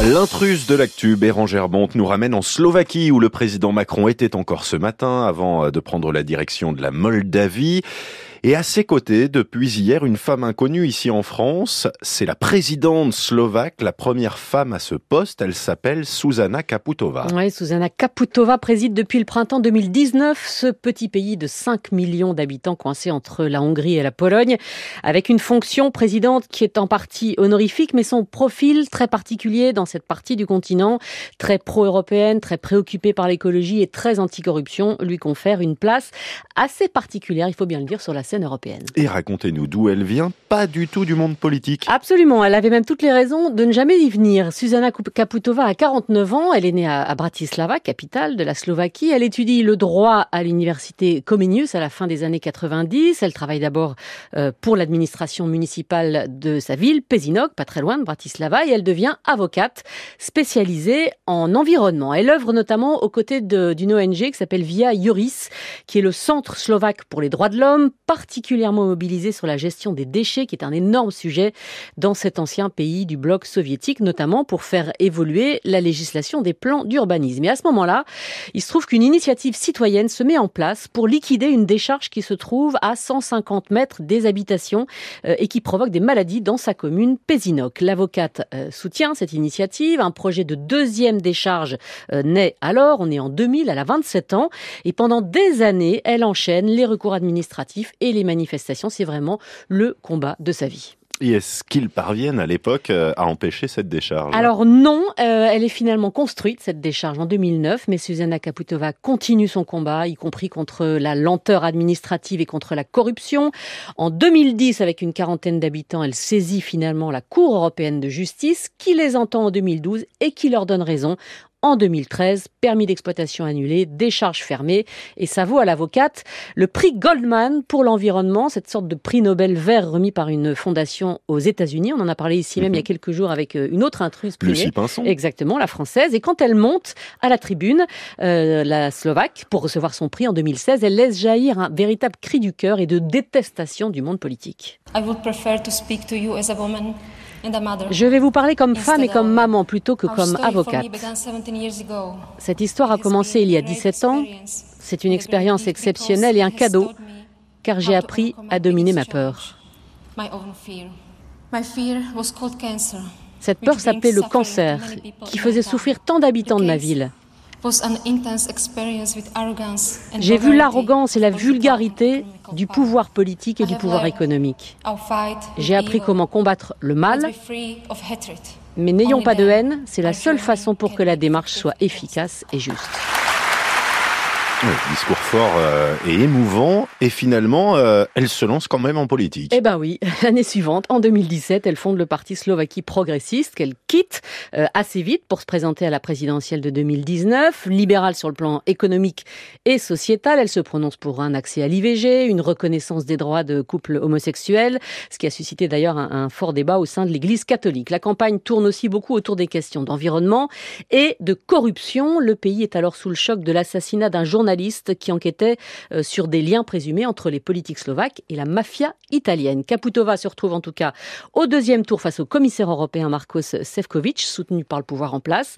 L'intruse de l'actu, Bérangère Bonte, nous ramène en Slovaquie où le président Macron était encore ce matin avant de prendre la direction de la Moldavie. Et à ses côtés, depuis hier, une femme inconnue ici en France. C'est la présidente slovaque, la première femme à ce poste. Elle s'appelle Susanna Kaputova. Oui, Susanna Kaputova préside depuis le printemps 2019 ce petit pays de 5 millions d'habitants coincé entre la Hongrie et la Pologne, avec une fonction présidente qui est en partie honorifique, mais son profil très particulier dans cette partie du continent, très pro-européenne, très préoccupée par l'écologie et très anticorruption, lui confère une place assez particulière, il faut bien le dire, sur la scène européenne. Et racontez-nous d'où elle vient, pas du tout du monde politique. Absolument, elle avait même toutes les raisons de ne jamais y venir. Susanna Kaputova a 49 ans, elle est née à Bratislava, capitale de la Slovaquie. Elle étudie le droit à l'université Comenius à la fin des années 90. Elle travaille d'abord euh, pour l'administration municipale de sa ville, Pezinok, pas très loin de Bratislava, et elle devient avocate spécialisée en environnement. Elle œuvre notamment aux côtés d'une ONG qui s'appelle Via Juris, qui est le Centre slovaque pour les droits de l'homme, particulièrement mobilisé sur la gestion des déchets, qui est un énorme sujet dans cet ancien pays du bloc soviétique, notamment pour faire évoluer la législation des plans d'urbanisme. Et à ce moment-là, il se trouve qu'une initiative citoyenne se met en place pour liquider une décharge qui se trouve à 150 mètres des habitations euh, et qui provoque des maladies dans sa commune, Pézinoc. L'avocate euh, soutient cette initiative. Un projet de deuxième décharge euh, naît alors. On est en 2000, elle a 27 ans. Et pendant des années, elle enchaîne les recours administratifs les manifestations. C'est vraiment le combat de sa vie. Et est-ce qu'ils parviennent à l'époque euh, à empêcher cette décharge? Alors non, euh, elle est finalement construite, cette décharge, en 2009, mais Susanna Kaputova continue son combat, y compris contre la lenteur administrative et contre la corruption. En 2010, avec une quarantaine d'habitants, elle saisit finalement la Cour européenne de justice, qui les entend en 2012 et qui leur donne raison en 2013. Permis d'exploitation annulé, décharge fermée. Et ça vaut à l'avocate le prix Goldman pour l'environnement, cette sorte de prix Nobel vert remis par une fondation aux États-Unis. On en a parlé ici même il y a mhm. quelques jours avec euh, une autre intruse privée. Exactement, la française. Et quand elle monte à la tribune, euh, la Slovaque, pour recevoir son prix en 2016, elle laisse jaillir un véritable cri du cœur et de détestation du monde politique. I would prefer to speak to you as a woman je vais vous parler comme femme et comme maman plutôt que comme avocate. Cette histoire a commencé il y a 17 ans. C'est une expérience exceptionnelle et un cadeau, car j'ai appris à dominer ma peur. Cette peur s'appelait le cancer, qui faisait souffrir tant d'habitants de ma ville. J'ai vu l'arrogance et la vulgarité du pouvoir politique et du pouvoir économique. J'ai appris comment combattre le mal, mais n'ayons pas de haine, c'est la seule façon pour que la démarche soit efficace et juste discours fort euh, et émouvant. Et finalement, euh, elle se lance quand même en politique. Eh ben oui, l'année suivante, en 2017, elle fonde le parti Slovaquie progressiste qu'elle quitte euh, assez vite pour se présenter à la présidentielle de 2019. Libérale sur le plan économique et sociétal, elle se prononce pour un accès à l'IVG, une reconnaissance des droits de couples homosexuels, ce qui a suscité d'ailleurs un, un fort débat au sein de l'Église catholique. La campagne tourne aussi beaucoup autour des questions d'environnement et de corruption. Le pays est alors sous le choc de l'assassinat d'un journaliste qui enquêtait euh, sur des liens présumés entre les politiques slovaques et la mafia italienne. Kaputova se retrouve en tout cas au deuxième tour face au commissaire européen Marcos Sefcovic, soutenu par le pouvoir en place,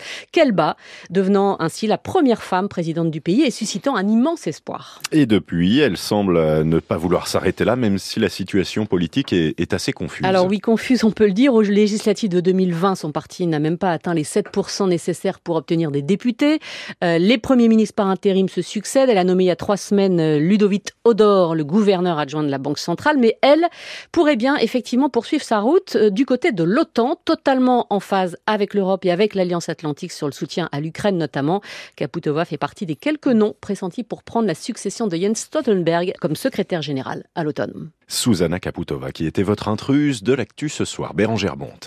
bat, devenant ainsi la première femme présidente du pays et suscitant un immense espoir. Et depuis, elle semble ne pas vouloir s'arrêter là, même si la situation politique est, assez confuse. Alors oui, confuse, on peut le dire. Aux législatives de 2020, son parti n'a même pas atteint les 7% nécessaires pour obtenir des députés. Euh, les premiers ministres par intérim se succèdent. Elle a nommé il y a trois semaines Ludovic Odor, le gouverneur adjoint de la Banque centrale, mais elle pourrait bien effectivement poursuivre sa route euh, du côté de l'OTAN, totalement en phase avec l'Europe et avec l'Alliance Atlantique sur le soutien à l'Ukraine notamment. Kaputova fait partie des quelques noms pressentis pour prendre la succession de Jens Stoltenberg comme secrétaire général à l'automne. Susanna Kaputova, qui était votre intruse de l'actu ce soir, Bérangère Bonte.